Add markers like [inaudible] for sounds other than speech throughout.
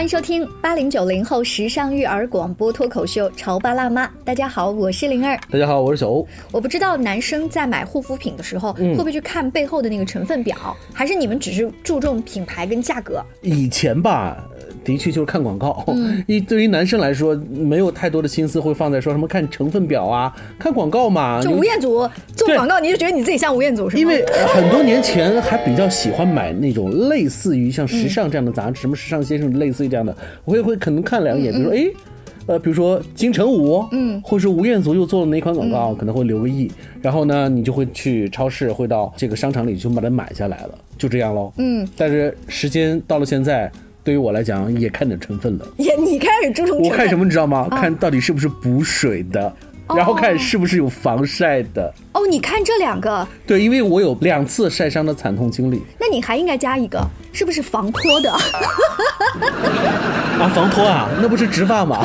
欢迎收听八零九零后时尚育儿广播脱口秀《潮爸辣妈》。大家好，我是灵儿。大家好，我是小欧。我不知道男生在买护肤品的时候，会不会去看背后的那个成分表，还是你们只是注重品牌跟价格？以前吧，呃的确就是看广告。一对于男生来说，没有太多的心思会放在说什么看成分表啊，看广告嘛。就吴彦祖做广告，你就觉得你自己像吴彦祖是吗？因为呃很多年前还比较喜欢买那种类似于像时尚这样的杂志，什么时尚先生类似于这样的，我也会可能看两眼，比如说哎。呃，比如说金城武，嗯，或者是吴彦祖又做了哪款广告，可能会留个意，然后呢，你就会去超市，会到这个商场里就把它买下来了，就这样喽。嗯，但是时间到了现在，对于我来讲也看点成分了。也你开始注重我看什么你知道吗？看到底是不是补水的，然后看是不是有防晒的。哦，你看这两个，对，因为我有两次晒伤的惨痛经历那你还应该加一个，是不是防脱的？[laughs] 啊，防脱啊，那不是植发吗？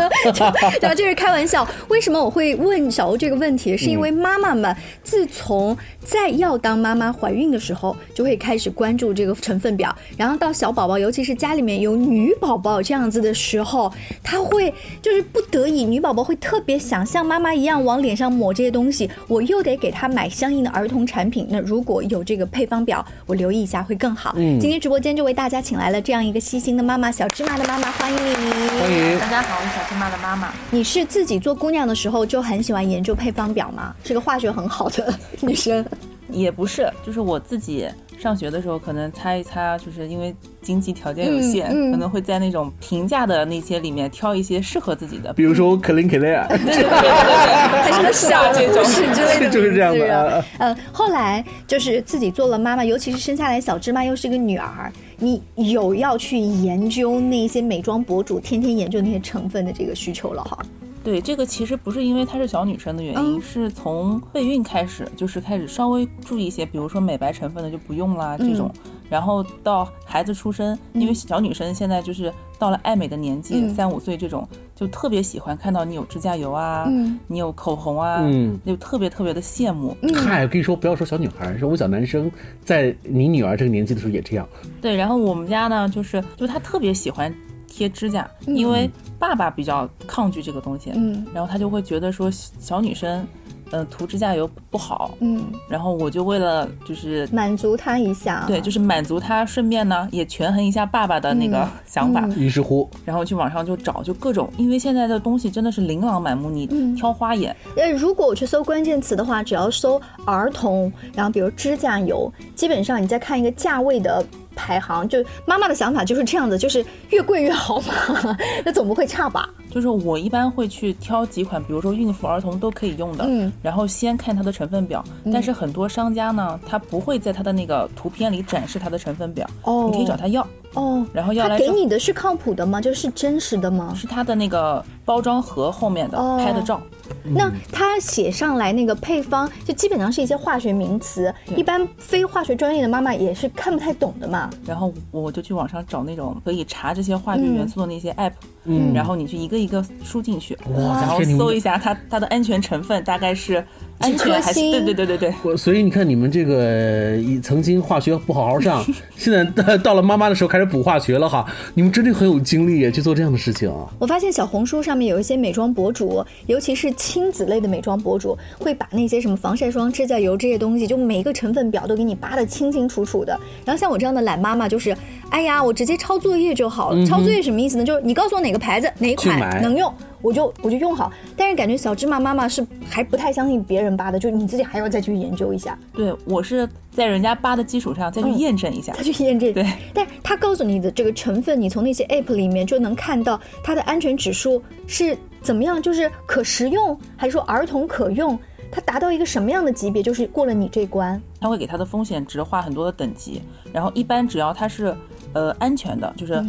然后这是开玩笑。为什么我会问小欧这个问题？是因为妈妈们自从在要当妈妈怀孕的时候，就会开始关注这个成分表，然后到小宝宝，尤其是家里面有女宝宝这样子的时候，她会就是不得已，女宝宝会特别想像妈妈一样往脸上抹这些东西，我又得给他买相应的儿童产品。那如果有这个配方表，我留意一下会更好。嗯今天直播间就为大家请来了这样一个细心的妈妈，小芝麻的妈妈，欢迎你。欢迎大家好，我是小芝麻的妈妈。你是自己做姑娘的时候就很喜欢研究配方表吗？是个化学很好的 [laughs] 女生。也不是，就是我自己上学的时候，可能擦一擦，就是因为经济条件有限，嗯嗯可能会在那种平价的那些里面挑一些适合自己的。比如说可伶可俐啊，还什么小这种护士之类的，就是这样的啊呃，后来就是自己做了妈妈，尤其是生下来小芝麻又是个女儿，你有要去研究那些美妆博主天天研究那些成分的这个需求了哈。对，这个其实不是因为她是小女生的原因，嗯是从备孕开始，就是开始稍微注意一些，比如说美白成分的就不用啦这种。然后到孩子出生，因为小女生现在就是到了爱美的年纪，嗯三五岁这种，就特别喜欢看到你有指甲油啊，嗯你有口红啊，嗯就特别特别的羡慕。嗨，我跟你说，不要说小女孩，说我小男生，在你女儿这个年纪的时候也这样。对，然后我们家呢，就是就她特别喜欢贴指甲，因为爸爸比较抗拒这个东西，嗯。然后他就会觉得说小女生，嗯、涂指甲油不好，嗯，然后我就为了就是。满足他一下。对，就是满足他，顺便呢也权衡一下爸爸的那个 [laughs] 想法，于是乎，然后去网上就找，就各种，因为现在的东西真的是琳琅满目，你挑花眼，呃，如果我去搜关键词的话，只要搜儿童，然后比如指甲油，基本上你再看一个价位的排行，就妈妈的想法就是这样子，就是越贵越好嘛，[laughs] 那总不会差吧？就是我一般会去挑几款，比如说孕妇、儿童都可以用的，嗯然后先看它的成分表。但是很多商家呢，他不会在他的那个图片里展示它的成分表，哦你可以找他要，哦，然后要来他给你的是靠谱的吗？就是真实的吗？是他的那个包装盒后面的哦。拍的照。那它写上来那个配方，就基本上是一些化学名词，一般非化学专业的妈妈也是看不太懂的嘛。然后我就去网上找那种可以查这些化学元素的那些 app，、嗯。然后你去一个一个输进去，哇然后搜一下它它的安全成分大概是安几颗全还是对对对对对。我所以你看，你们这个曾经化学不好好上，[laughs] 现在到到了妈妈的时候开始补化学了哈，你们真的很有精力耶，去做这样的事情啊。我发现小红书上面有一些美妆博主，尤其是亲子类的美妆博主，会把那些什么防晒霜、指甲油这些东西，就每一个成分表都给你扒得清清楚楚的。然后像我这样的懒妈妈，就是，哎呀，我直接抄作业就好了。抄作业什么意思呢？就是你告诉我哪个牌子、哪一款能用，我就我就用好。但是感觉小芝麻妈妈是还不太相信别人扒的，就是你自己还要再去研究一下，对，我是在人家扒的基础上再去验证一下。再去验证。对，但他告诉你的这个成分，你从那些 app 里面就能看到它的安全指数是怎么样，就是可食用还是说儿童可用？它达到一个什么样的级别，就是过了你这关。它会给它的风险值划很多的等级，然后一般只要它是呃安全的，就是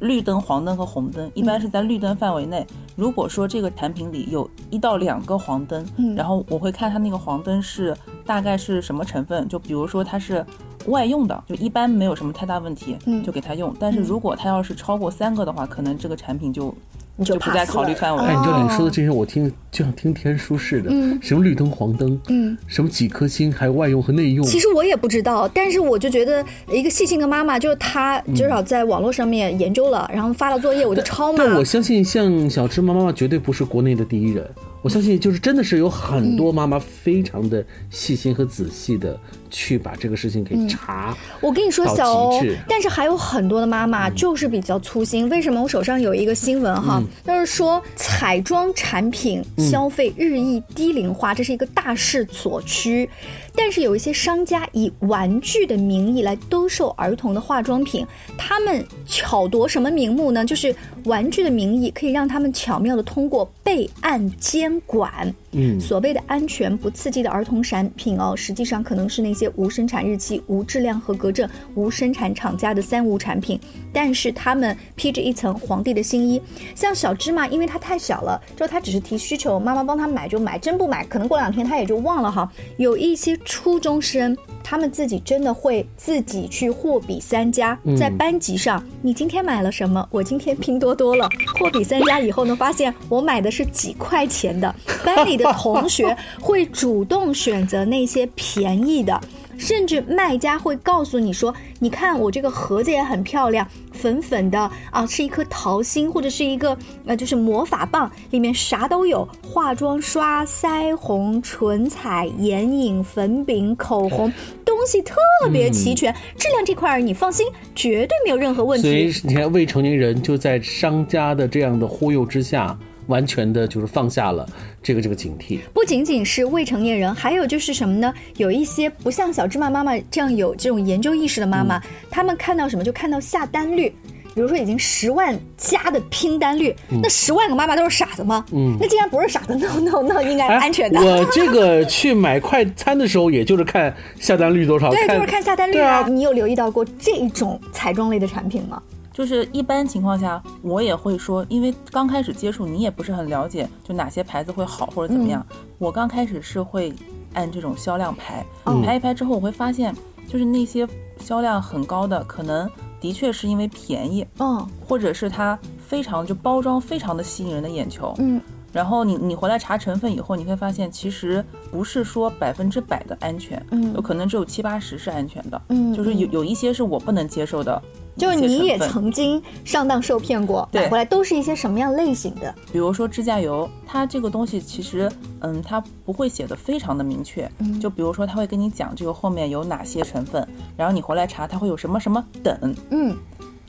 绿灯、黄灯和红灯，一般是在绿灯范围内。如果说这个产品里有一到两个黄灯，然后我会看它那个黄灯是大概是什么成分，就比如说它是外用的，就一般没有什么太大问题，就给它用。但是如果它要是超过三个的话，可能这个产品就你就就不再考虑了范围哎，你知道你哦说的这些，我听就像听天书似的，什么绿灯、黄灯，嗯，什么几颗星，还有外用和内用，其实我也不知道，但是我就觉得一个细心的妈妈，就是她至少在网络上面研究了，然后发了作业，我就抄嘛。但我相信，像小芝麻妈妈绝对不是国内的第一人。我相信，就是真的是有很多妈妈非常的细心和仔细的去把这个事情给查。我跟你说，小欧，但是还有很多的妈妈就是比较粗心。为什么？我手上有一个新闻哈，就是说彩妆产品消费日益低龄化，这是一个大势所趋。但是有一些商家以玩具的名义来兜售儿童的化妆品，他们巧夺什么名目呢？就是玩具的名义可以让他们巧妙的通过备案监管。嗯所谓的安全不刺激的儿童产品哦，实际上可能是那些无生产日期、无质量合格证、无生产厂家的三无产品，但是他们披着一层皇帝的新衣。像小芝麻，因为它太小了，就他只是提需求，妈妈帮他买就买，真不买可能过两天他也就忘了哈。有一些初中生。他们自己真的会自己去货比三家，在班级上，你今天买了什么？我今天拼多多了，货比三家以后呢，发现我买的是几块钱的，班里的同学会主动选择那些便宜的。甚至卖家会告诉你说：“你看我这个盒子也很漂亮，粉粉的啊，是一颗桃心或者是一个呃，就是魔法棒，里面啥都有，化妆刷、腮红、唇彩、眼影、粉饼、口红，[laughs] 东西特别齐全，质量这块儿你放心，绝对没有任何问所以题。你看，未成年人就在商家的这样的忽悠之下，完全的就是放下了这个这个警惕。不仅仅是未成年人，还有就是什么呢？有一些不像小芝麻妈妈这样有这种研究意识的妈妈，他们看到什么就看到下单率。比如说已经十万加的拼单率，那十万个妈妈都是傻子吗？嗯，那既然不是傻子，那那那应该是安全的。哎我这个去买快餐的时候，也就是看下单率多少，对，就是看下单率对啊你有留意到过这种彩妆类的产品吗？就是一般情况下，我也会说，因为刚开始接触，你也不是很了解，就哪些牌子会好或者怎么样。我刚开始是会按这种销量排，排一排之后，我会发现，就是那些销量很高的，可能的确是因为便宜，嗯或者是它非常就包装非常的吸引人的眼球。嗯，然后你你回来查成分以后，你会发现其实不是说百分之百的安全，嗯。有可能只有七八十是安全的，嗯就是有有一些是我不能接受的就是，你也曾经上当受骗过，买回来都是一些什么样类型的？比如说指甲油，它这个东西其实，嗯，它不会写的非常的明确。嗯。就比如说，它会跟你讲这个后面有哪些成分，然后你回来查，它会有什么什么等，嗯，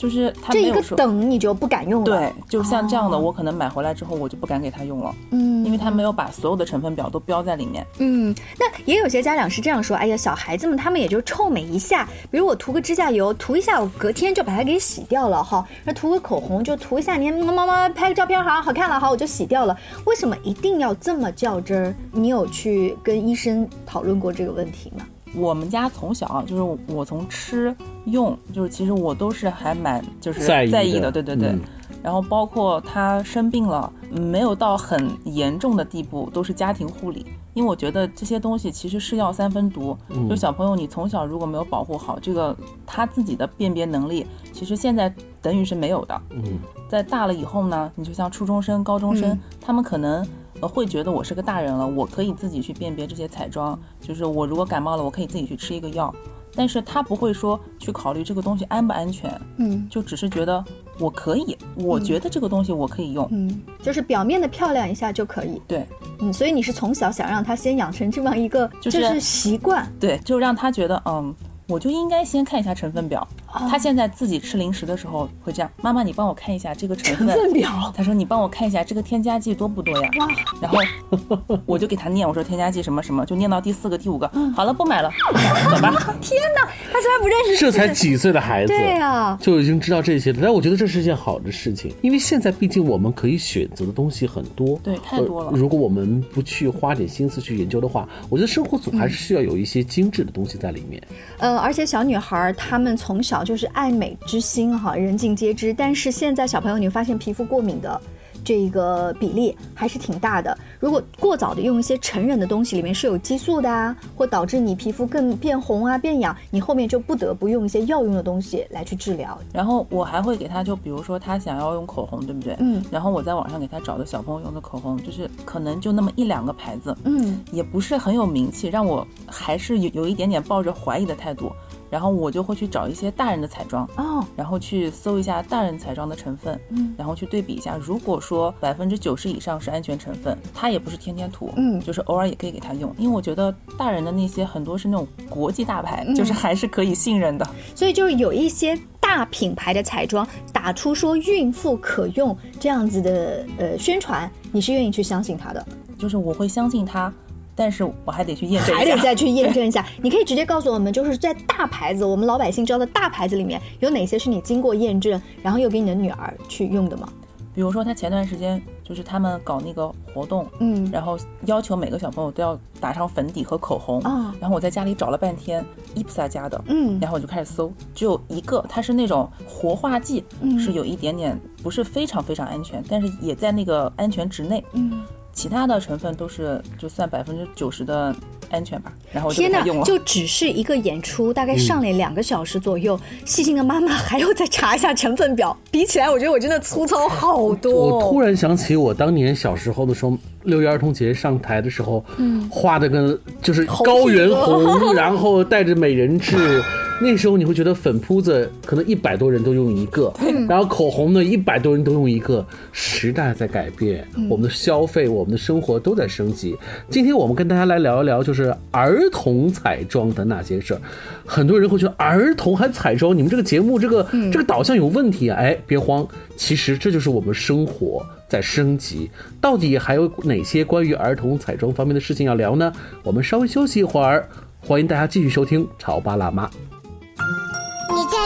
就是它这一个。等你就不敢用了。对，就像这样的，哦我可能买回来之后，我就不敢给他用了，嗯，因为他没有把所有的成分表都标在里面。嗯，那也有些家长是这样说：哎呀，小孩子们他们也就臭美一下，比如我涂个指甲油，涂一下，我隔天就把它给洗掉了哈。那涂个口红就涂一下，你妈妈妈拍个照片，好好看了，好我就洗掉了。为什么一定要这么较真儿？你有去跟医生讨论过这个问题吗？我们家从小啊就是我从吃用，就是其实我都是还蛮就是在意的意的，对对对。嗯然后包括他生病了，没有到很严重的地步，都是家庭护理。因为我觉得这些东西其实是药三分毒，嗯就小朋友你从小如果没有保护好这个他自己的辨别能力，其实现在等于是没有的。嗯，在大了以后呢，你就像初中生、高中生，嗯他们可能呃会觉得我是个大人了，我可以自己去辨别这些彩妆，就是我如果感冒了，我可以自己去吃一个药，但是他不会说去考虑这个东西安不安全，嗯就只是觉得我可以，我觉得这个东西我可以用，嗯，就是表面的漂亮一下就可以。对嗯，所以你是从小想让他先养成这么一个就是习惯。对，就让他觉得嗯。我就应该先看一下成分表。哦。他现在自己吃零食的时候会这样：“妈妈，你帮我看一下这个成成分。表，他说：“你帮我看一下这个添加剂多不多呀？”哇，然后 [laughs] 我就给他念，我说添加剂什么？什么，就念到第四个、第五个，好了，不买了，[laughs] 走吧。天哪，他虽然不认识，这才几岁的孩子，对呀。就已经知道这些了。但我觉得这是一件好的事情，因为现在毕竟我们可以选择的东西很多，对太多了。呃如果我们不去花点心思去研究的话，我觉得生活总还是需要有一些精致的东西在里面。呃，而且小女孩儿她们从小就是爱美之心哈，人尽皆知。但是现在小朋友，你会发现皮肤过敏的这个比例还是挺大的。如果过早的用一些成人的东西，里面是有激素的啊，或导致你皮肤更变红啊、变痒，你后面就不得不用一些药用的东西来去治疗。然后我还会给他，就比如说他想要用口红，对不对？嗯。然后我在网上给他找的小朋友用的口红，就是可能就那么一两个牌子，嗯，也不是很有名气，让我还是有有一点点抱着怀疑的态度。然后我就会去找一些大人的彩妆哦，然后去搜一下大人彩妆的成分，嗯，然后去对比一下。如果说百分之九十以上是安全成分，它也不是天天涂，嗯，就是偶尔也可以给他用。因为我觉得大人的那些很多是那种国际大牌，就是还是可以信任的。所以就是有一些大品牌的彩妆打出说孕妇可用这样子的呃宣传，你是愿意去相信它的？就是我会相信它。但是我还得去验证，还得再去验证一下。[laughs] 你可以直接告诉我们，就是在大牌子，我们老百姓知道的大牌子里面，有哪些是你经过验证，然后又给你的女儿去用的吗？比如说，他前段时间就是他们搞那个活动，嗯，然后要求每个小朋友都要打上粉底和口红啊。然后我在家里找了半天，伊普萨家的，嗯，然后我就开始搜，只有一个，它是那种活化剂，是有一点点不是非常非常安全，但是也在那个安全值内，嗯。其他的成分都是就算百分之九十的安全吧，然后天哪，就只是一个演出，大概上脸两个小时左右，细心的妈妈还要再查一下成分表，[laughs] 比起来，我觉得我真的粗糙好多。我突然想起我当年小时候的时候，六一儿童节上台的时候，嗯，画的跟就是高原红，[laughs] 然后带着美人痣。那时候你会觉得粉扑子可能一百多人都用一个，然后口红呢一百多人都用一个。时代在改变，我们的消费、我们的生活都在升级。今天我们跟大家来聊一聊，就是儿童彩妆的那些事儿。很多人会觉得儿童还彩妆，你们这个节目这个这个导向有问题啊！哎，别慌，其实这就是我们生活在升级。到底还有哪些关于儿童彩妆方面的事情要聊呢？我们稍微休息一会儿，欢迎大家继续收听《潮爸辣妈》。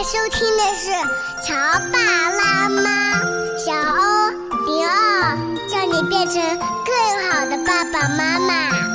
收听的是《乔爸拉妈》，小欧零二，叫你变成更好的爸爸妈妈。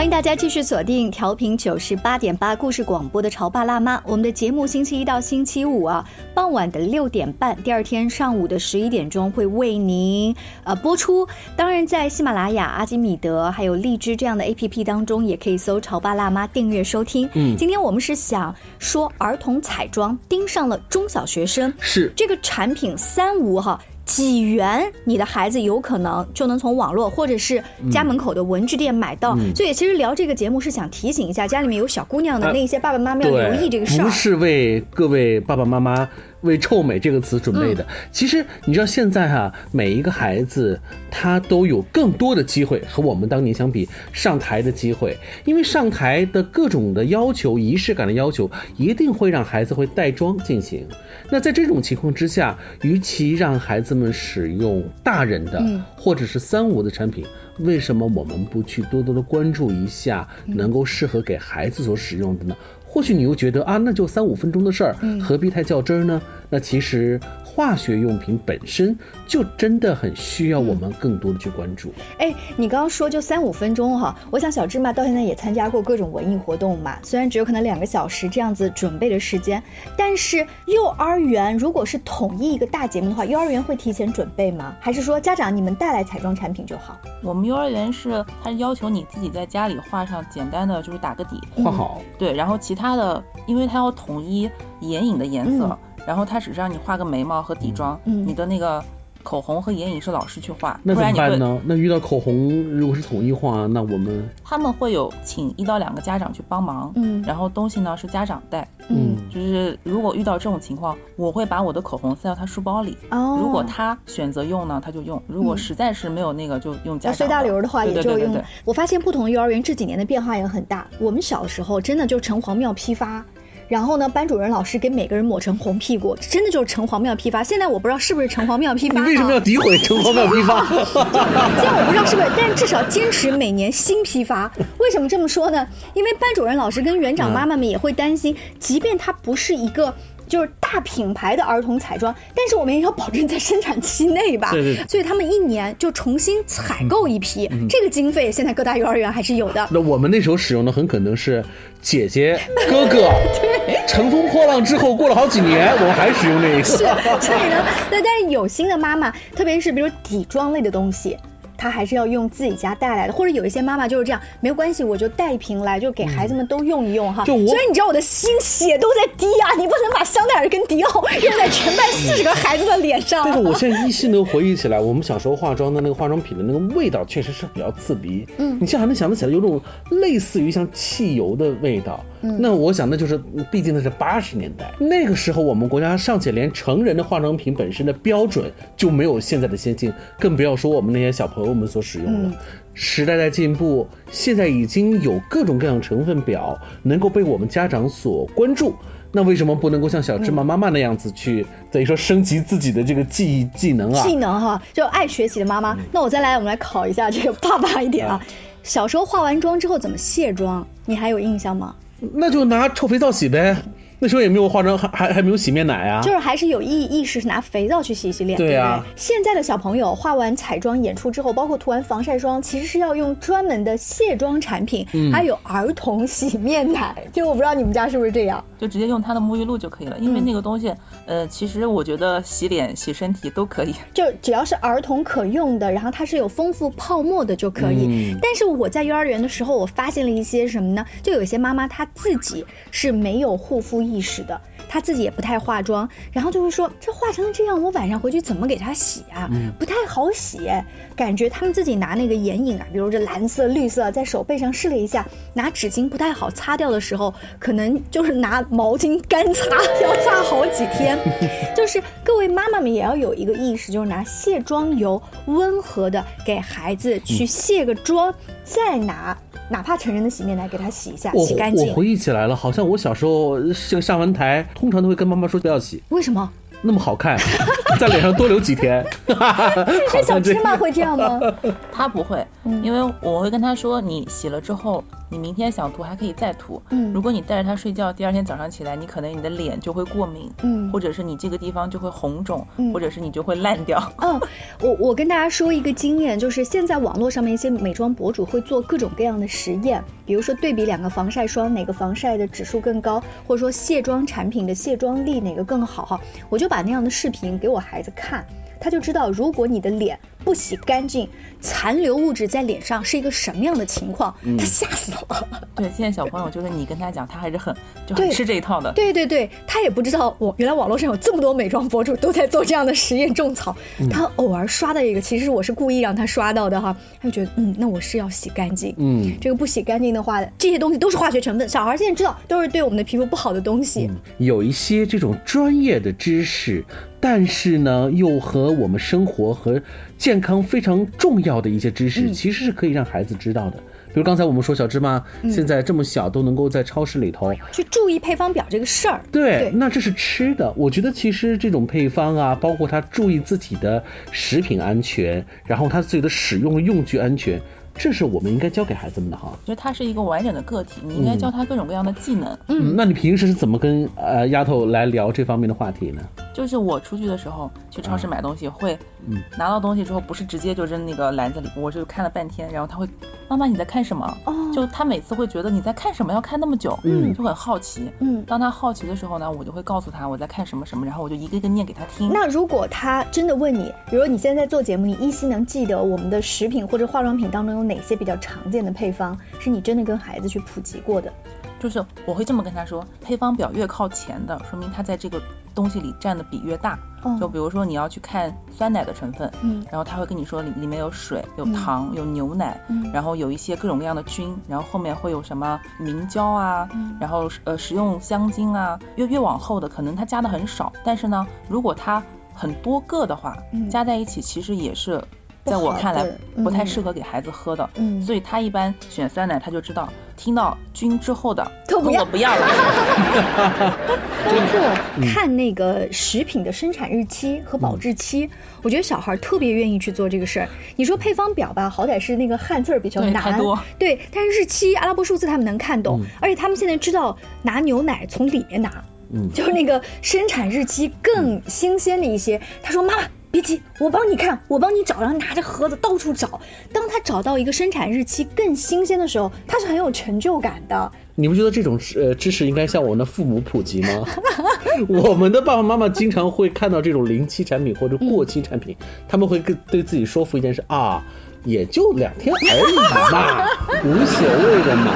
欢迎大家继续锁定调频九十八点八故事广播的《潮爸辣妈》。我们的节目星期一到星期五啊，傍晚的六点半，第二天上午的十一点钟会为您呃播出。当然，在喜马拉雅、阿基米德还有荔枝这样的 A P P 当中，也可以搜“潮爸辣妈”订阅收听。嗯，今天我们是想说儿童彩妆盯上了中小学生，是这个产品三无哈。几元，你的孩子有可能就能从网络或者是家门口的文具店买到。所以，其实聊这个节目是想提醒一下家里面有小姑娘的那些爸爸妈妈要留意这个事儿，不是为各位爸爸妈妈。为“臭美”这个词准备的。其实你知道，现在哈，每一个孩子他都有更多的机会和我们当年相比上台的机会，因为上台的各种的要求、仪式感的要求，一定会让孩子会带妆进行。那在这种情况之下，与其让孩子们使用大人的或者是三无的产品，为什么我们不去多多的关注一下能够适合给孩子所使用的呢？或许你又觉得啊，那就三五分钟的事儿，何必太较真儿呢？那其实化学用品本身就真的很需要我们更多的去关注。哎，你刚刚说就三五分钟哈，我想小芝麻到现在也参加过各种文艺活动嘛，虽然只有可能两个小时这样子准备的时间，但是幼儿园如果是统一一个大节目的话，幼儿园会提前准备吗？还是说家长你们带来彩妆产品就好？我们幼儿园是它要求你自己在家里画上简单的，就是打个底，画好。对，然后其他的，因为它要统一眼影的颜色。然后他只是让你画个眉毛和底妆，你的那个口红和眼影是老师去画，那怎么办呢？那遇到口红如果是统一画，那我们他们会有请一到两个家长去帮忙，嗯，然后东西呢是家长带，嗯，就是如果遇到这种情况，我会把我的口红塞到他书包里，哦，如果他选择用呢，他就用；如果实在是没有那个，就用家长。随大流的话也就用。我发现不同幼儿园这几年的变化也很大。我们小时候真的就城隍庙批发。然后呢，班主任老师给每个人抹成红屁股，真的就是城隍庙批发。现在我不知道是不是城隍庙批发。你为什么要诋毁城隍庙批发？[laughs] 现在我不知道是不是，但至少坚持每年新批发。为什么这么说呢？因为班主任老师跟园长妈妈们也会担心，即便他不是一个。就是大品牌的儿童彩妆，但是我们也要保证在生产期内吧。对对对所以他们一年就重新采购一批，这个经费现在各大幼儿园还是有的。那我们那时候使用的很可能是姐姐、[laughs] 哥哥，乘风破浪之后过了好几年，我们还使用那一是，所以呢，那但是有心的妈妈，特别是比如底妆类的东西。她还是要用自己家带来的，或者有一些妈妈就是这样，没有关系，我就带一瓶来，就给孩子们都用一用哈。就我所以你知道我的心血都在滴啊，你不能把香奈儿跟迪奥用在全班四十个孩子的脸上。但是我现在依稀能回忆起来，我们小时候化妆的那个化妆品的那个味道，确实是比较刺鼻。嗯，你现在还能想得起来有种类似于像汽油的味道。嗯，那我想那就是，毕竟那是八十年代，那个时候我们国家尚且连成人的化妆品本身的标准就没有现在的先进，更不要说我们那些小朋友们所使用了。时代在进步，现在已经有各种各样成分表能够被我们家长所关注。那为什么不能够像小芝麻妈妈那样子去等于说升级自己的这个技艺技能啊？技能哈，就爱学习的妈妈。那我再来，我们来考一下这个爸爸一点啊。小时候化完妆之后怎么卸妆，你还有印象吗？那就拿臭肥皂洗呗。那时候也没有化妆，还还还没有洗面奶啊。就是还是有意意识是拿肥皂去洗洗脸，对啊？现在的小朋友化完彩妆演出之后，包括涂完防晒霜，其实是要用专门的卸妆产品，嗯还有儿童洗面奶。就我不知道你们家是不是这样？就直接用它的沐浴露就可以了，因为那个东西，呃，其实我觉得洗脸、洗身体都可以。就只要是儿童可用的，然后它是有丰富泡沫的就可以。嗯但是我在幼儿园的时候，我发现了一些什么呢？就有些妈妈她自己是没有护肤意识的，她自己也不太化妆，然后就会说这化成了这样，我晚上回去怎么给她洗啊？不太好洗哎，感觉他们自己拿那个眼影啊，比如这蓝色、绿色，在手背上试了一下，拿纸巾不太好擦掉的时候，可能就是拿毛巾干擦，要擦好几天。[laughs] 就是各位妈妈们也要有一个意识，就是拿卸妆油温和的给孩子去卸个妆，再拿哪怕成人的洗面奶给他洗一下，洗干净。我回忆起来了，好像我小时候这个上完台，通常都会跟妈妈说不要洗，为什么？那么好看，[laughs] 在脸上多留几天。[laughs] 好是小芝麻会这样吗？他不会，因为我会跟他说，你洗了之后，你明天想涂还可以再涂。嗯如果你带着它睡觉，第二天早上起来，你可能你的脸就会过敏，嗯或者是你这个地方就会红肿，嗯或者是你就会烂掉。嗯，我我跟大家说一个经验，就是现在网络上面一些美妆博主会做各种各样的实验，比如说对比两个防晒霜，哪个防晒的指数更高，或者说卸妆产品的卸妆力哪个更好哈，我就把那样的视频给我孩子看。他就知道，如果你的脸不洗干净，残留物质在脸上是一个什么样的情况，他吓死了。对，现在小朋友就是你跟他讲，他还是很 [laughs] 就对很吃这一套的。对对对，他也不知道我原来网络上有这么多美妆博主都在做这样的实验种草。他偶尔刷到一个，其实我是故意让他刷到的哈，他就觉得嗯，那我是要洗干净。嗯，这个不洗干净的话，这些东西都是化学成分，小孩现在知道都是对我们的皮肤不好的东西。有一些这种专业的知识，但是呢，又和我们生活和健康非常重要的一些知识，嗯其实是可以让孩子知道的。比如刚才我们说小芝麻嗯现在这么小都能够在超市里头，去注意配方表这个事儿。对，对那这是吃的。我觉得其实这种配方啊，包括他注意自己的食品安全，然后他自己的使用用具安全，这是我们应该教给孩子们的哈。觉得他是一个完整的个体，你应该教他各种各样的技能。嗯，那你平时是怎么跟呃丫头来聊这方面的话题呢？就是我出去的时候去超市买东西，会拿到东西之后不是直接就扔那个篮子里，我就看了半天，然后他会，妈妈你在看什么？哦就他每次会觉得你在看什么，要看那么久，嗯就很好奇。嗯当他好奇的时候呢，我就会告诉他我在看什么什么，然后我就一个一个念给他听。那如果他真的问你，比如你现在在做节目，你依稀能记得我们的食品或者化妆品当中有哪些比较常见的配方，是你真的跟孩子去普及过的？就是我会这么跟他说，配方表越靠前的，说明它在这个东西里占的比越大。哦就比如说你要去看酸奶的成分，嗯然后他会跟你说里里面有水、有糖、有牛奶，嗯然后有一些各种各样的菌，然后后面会有什么明胶啊，嗯然后呃食用香精啊，越越往后的可能它加的很少，但是呢，如果它很多个的话，嗯加在一起其实也是。在我看来不太嗯适合给孩子喝的，嗯所以他一般选酸奶，他就知道听到菌之后的都不要我不要了。[laughs] 包括看那个食品的生产日期和保质期，我觉得小孩特别愿意去做这个事儿。你说配方表吧，好歹是那个汉字儿比较难，对但是日期、阿拉伯数字他们能看懂，而且他们现在知道拿牛奶从里面拿。就是那个生产日期更新鲜的一些。他说：“妈妈，别急，我帮你看，我帮你找。”然后拿着盒子到处找。当他找到一个生产日期更新鲜的时候，他是很有成就感的。你不觉得这种呃知识应该向我们的父母普及吗？[laughs] 我们的爸爸妈妈经常会看到这种临期产品或者过期产品，他们会跟对自己说服一件事啊。也就两天而已嘛，[laughs] 无所谓的嘛。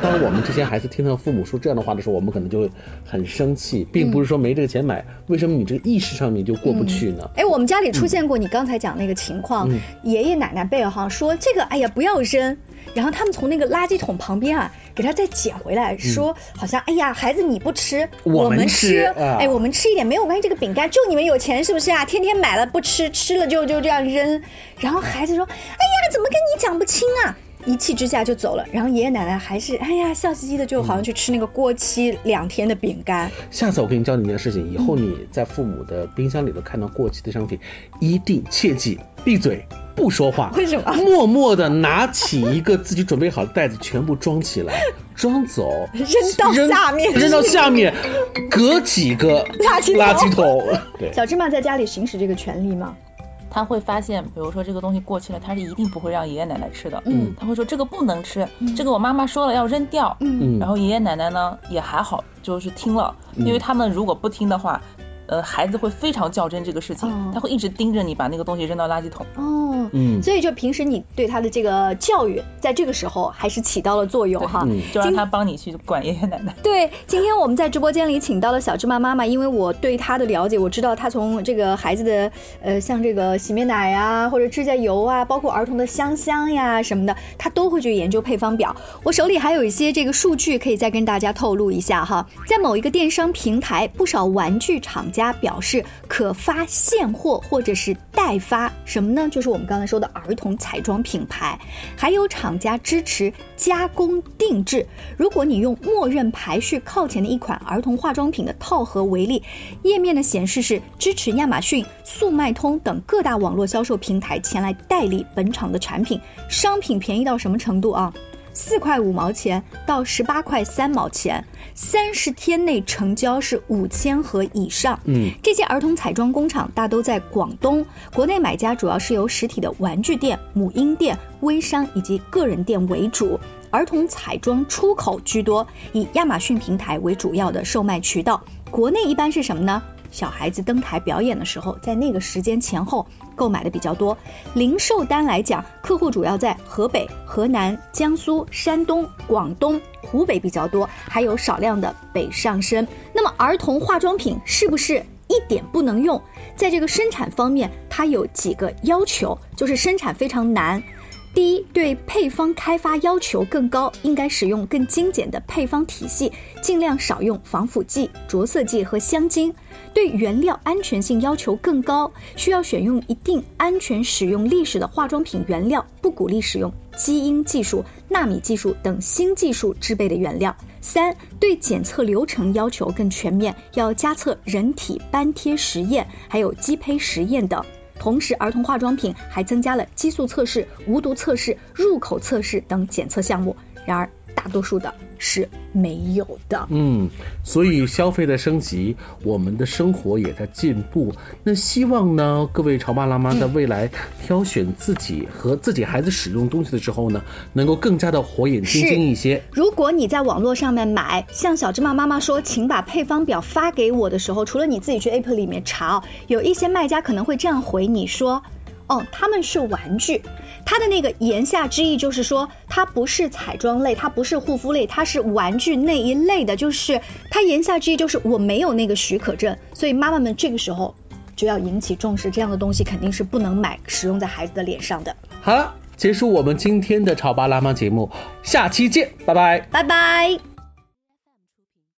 当我们这些孩子听到父母说这样的话的时候，我们可能就会很生气，并不是说没这个钱买，为什么你这个意识上面就过不去呢？哎，我们家里出现过你刚才讲那个情况，爷爷奶奶辈哈说这个，哎呀不要扔。然后他们从那个垃圾桶旁边啊，给他再捡回来，说好像哎呀，孩子你不吃，我们吃，哎，我们吃一点没有关系。这个饼干就你们有钱是不是啊？天天买了不吃，吃了就就这样扔。然后孩子说，哎呀，怎么跟你讲不清啊？一气之下就走了。然后爷爷奶奶还是哎呀，笑嘻嘻的，就好像去吃那个过期两天的饼干。下次我跟你教你一件事情，以后你在父母的冰箱里头看到过期的商品，一定切记闭嘴。不说话，为什么？默默的拿起一个自己准备好的袋子，全部装起来，[laughs] 装走，扔到下面，扔到下面，隔几个垃圾垃圾桶。[laughs] 对，小芝麻在家里行使这个权利吗？他会发现，比如说这个东西过期了，他是一定不会让爷爷奶奶吃的。嗯，他会说这个不能吃，这个我妈妈说了要扔掉。嗯，然后爷爷奶奶呢也还好，就是听了，因为他们如果不听的话。呃，孩子会非常较真这个事情，他会一直盯着你把那个东西扔到垃圾桶。哦，嗯，所以就平时你对他的这个教育，在这个时候还是起到了作用哈，就让他帮你去管爷爷奶奶。[laughs] 对，今天我们在直播间里请到了小芝麻妈妈，因为我对她的了解，我知道她从这个孩子的呃，像这个洗面奶呀，或者指甲油啊，包括儿童的香香呀什么的，她都会去研究配方表。我手里还有一些这个数据，可以再跟大家透露一下哈，在某一个电商平台，不少玩具厂家。家表示可发现货或者是代发，什么呢？就是我们刚才说的儿童彩妆品牌，还有厂家支持加工定制。如果你用默认排序靠前的一款儿童化妆品的套盒为例，页面的显示是支持亚马逊、速卖通等各大网络销售平台前来代理本厂的产品，商品便宜到什么程度啊？四块五毛钱到十八块三毛钱，三十天内成交是五千盒以上。嗯，这些儿童彩妆工厂大都在广东，国内买家主要是由实体的玩具店、母婴店、微商以及个人店为主，儿童彩妆出口居多，以亚马逊平台为主要的售卖渠道。国内一般是什么呢？小孩子登台表演的时候，在那个时间前后购买的比较多。零售单来讲，客户主要在河北、河南、江苏、山东、广东、湖北比较多，还有少量的北上深。那么，儿童化妆品是不是一点不能用？在这个生产方面，它有几个要求，就是生产非常难。第一，对配方开发要求更高，应该使用更精简的配方体系，尽量少用防腐剂、着色剂和香精。对原料安全性要求更高，需要选用一定安全使用历史的化妆品原料，不鼓励使用基因技术、纳米技术等新技术制备的原料。三，对检测流程要求更全面，要加测人体斑贴实验，还有鸡胚实验等。同时，儿童化妆品还增加了激素测试、无毒测试、入口测试等检测项目。然而，大多数的是没有的。嗯，所以消费的升级，我们的生活也在进步。那希望呢，各位潮爸辣妈在未来挑选自己和自己孩子使用东西的时候呢，能够更加的火眼金睛一些。如果你在网络上面买，像小芝麻妈妈说，请把配方表发给我的时候，除了你自己去 App 里面查，有一些卖家可能会这样回你说。哦，他们是玩具，它的那个言下之意就是说，它不是彩妆类，它不是护肤类，它是玩具那一类的。就是它言下之意就是我没有那个许可证，所以妈妈们这个时候就要引起重视，这样的东西肯定是不能买，使用在孩子的脸上的。好了，结束我们今天的潮爸辣妈节目，下期见，拜拜，拜拜。